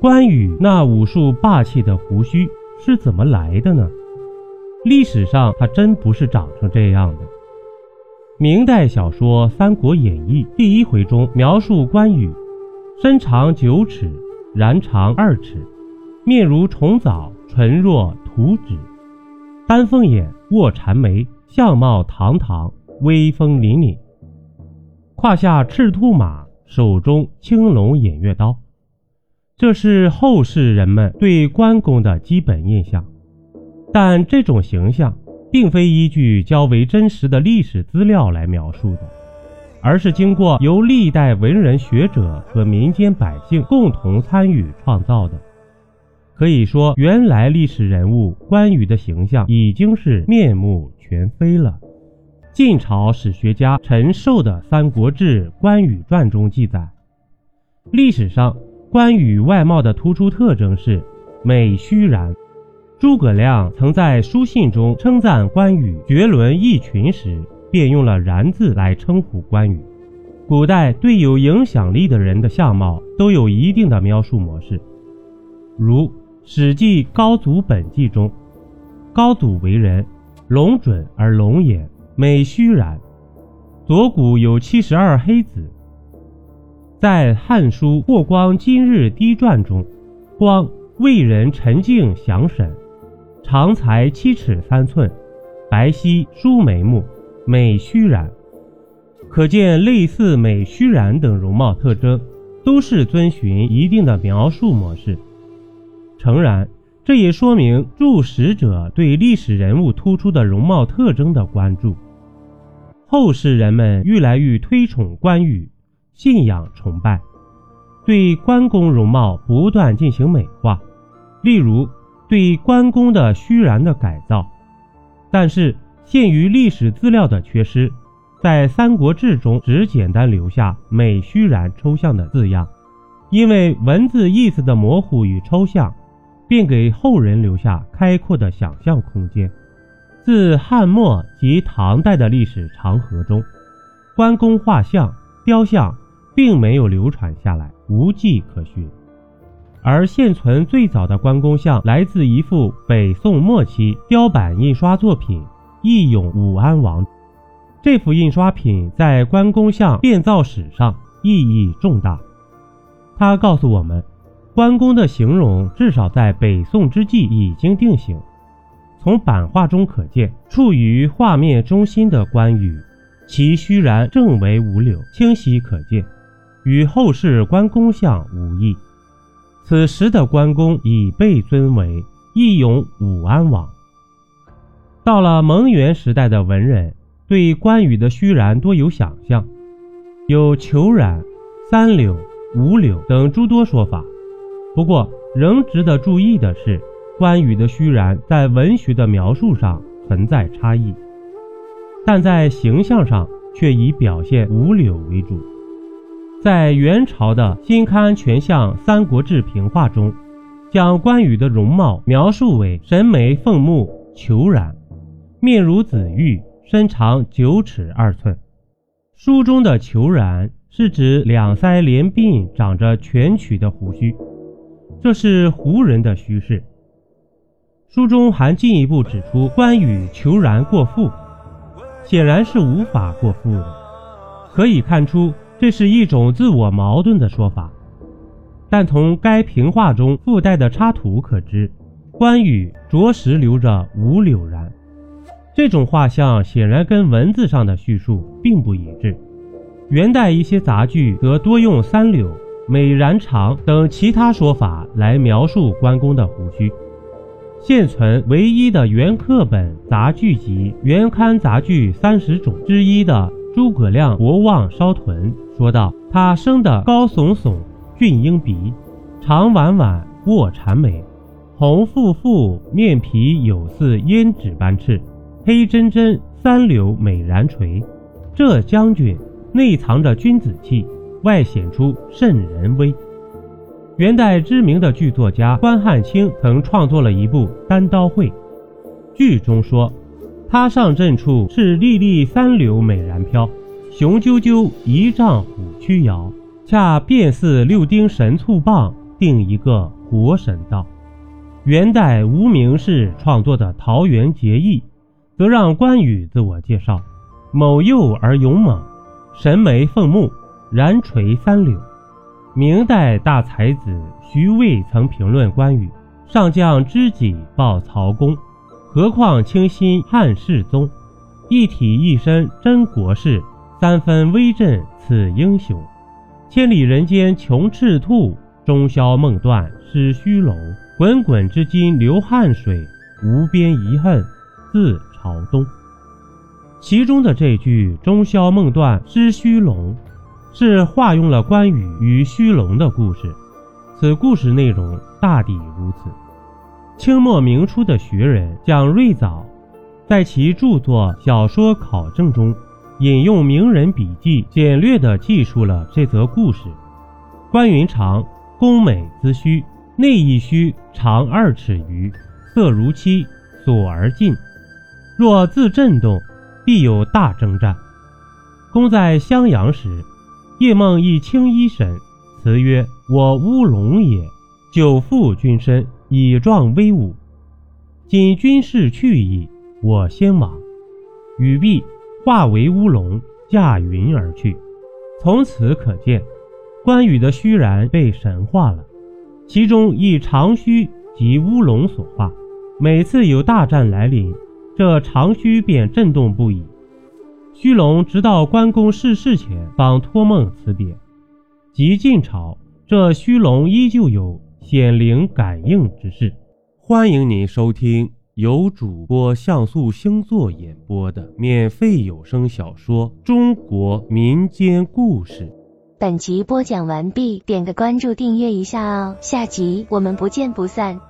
关羽那武术霸气的胡须是怎么来的呢？历史上他真不是长成这样的。明代小说《三国演义》第一回中描述关羽，身长九尺，髯长二尺，面如重枣，唇若涂脂，丹凤眼，卧蚕眉，相貌堂堂，威风凛凛，胯下赤兔马，手中青龙偃月刀。这是后世人们对关公的基本印象，但这种形象并非依据较为真实的历史资料来描述的，而是经过由历代文人学者和民间百姓共同参与创造的。可以说，原来历史人物关羽的形象已经是面目全非了。晋朝史学家陈寿的《三国志·关羽传》中记载，历史上。关羽外貌的突出特征是美须髯。诸葛亮曾在书信中称赞关羽绝伦异群时，便用了“然”字来称呼关羽。古代对有影响力的人的相貌都有一定的描述模式，如《史记·高祖本纪》中，高祖为人龙准而龙眼，美须髯，左骨有七十二黑子。在《汉书·霍光今日低传》中，光为人沉静详审，长才七尺三寸，白皙疏眉目，美须髯。可见，类似美须髯等容貌特征，都是遵循一定的描述模式。诚然，这也说明著史者对历史人物突出的容貌特征的关注。后世人们愈来愈推崇关羽。信仰崇拜，对关公容貌不断进行美化，例如对关公的虚然的改造。但是限于历史资料的缺失，在《三国志》中只简单留下“美虚然”抽象的字样，因为文字意思的模糊与抽象，便给后人留下开阔的想象空间。自汉末及唐代的历史长河中，关公画像、雕像。并没有流传下来，无迹可寻。而现存最早的关公像来自一幅北宋末期雕版印刷作品《义勇武安王》。这幅印刷品在关公像变造史上意义重大。它告诉我们，关公的形容至少在北宋之际已经定型。从版画中可见，处于画面中心的关羽，其须髯正为五柳，清晰可见。与后世关公像无异。此时的关公已被尊为义勇武安王。到了蒙元时代的文人，对关羽的须髯多有想象，有虬髯、三柳、五柳等诸多说法。不过，仍值得注意的是，关羽的须髯在文学的描述上存在差异，但在形象上却以表现五柳为主。在元朝的新刊全相《三国志平话》中，将关羽的容貌描述为神眉凤目、虬髯，面如紫玉，身长九尺二寸。书中的虬髯是指两腮连鬓长着蜷曲的胡须，这是胡人的须饰。书中还进一步指出，关羽虬髯过富，显然是无法过富的。可以看出。这是一种自我矛盾的说法，但从该评话中附带的插图可知，关羽着实留着五柳髯。这种画像显然跟文字上的叙述并不一致。元代一些杂剧则多用三柳、美髯长等其他说法来描述关公的胡须。现存唯一的原课本杂剧集《原刊杂剧三十种》之一的。诸葛亮国望烧屯说道：“他生得高耸耸，俊英鼻，长婉婉，卧蚕眉，红腹腹，面皮有似胭脂般赤，黑真真，三绺美髯垂。这将军内藏着君子气，外显出圣人威。”元代知名的剧作家关汉卿曾创作了一部《单刀会》，剧中说。他上阵处是粒粒三绺美髯飘，雄赳赳一丈虎躯摇，恰便似六丁神醋棒，定一个活神道。元代无名氏创作的《桃园结义》，则让关羽自我介绍：某幼而勇猛，神眉凤目，然垂三柳。明代大才子徐渭曾评论关羽：上将知己报曹公，何况倾心汉室宗？一体一身真国士，三分威震此英雄。千里人间穷赤兔，中宵梦断失虚龙。滚滚之今流汗水，无边遗恨自朝东。其中的这句“中宵梦断失虚龙”，是化用了关羽与虚龙的故事。此故事内容大抵如此：清末明初的学人蒋瑞藻，在其著作《小说考证》中，引用名人笔记，简略地记述了这则故事。关云长，宫美姿虚。内一须长二尺余，色如漆，锁而进。若自震动，必有大征战。公在襄阳时，夜梦一青衣神，辞曰：“我乌龙也，久负君身，以壮威武。今军事去矣，我先往。”语毕，化为乌龙，驾云而去。从此可见，关羽的虚然被神化了。其中以长须及乌龙所化，每次有大战来临，这长须便震动不已。虚龙直到关公逝世前方托梦辞别。及晋朝，这虚龙依旧有显灵感应之事。欢迎您收听由主播像素星座演播的免费有声小说《中国民间故事》。本集播讲完毕，点个关注，订阅一下哦，下集我们不见不散。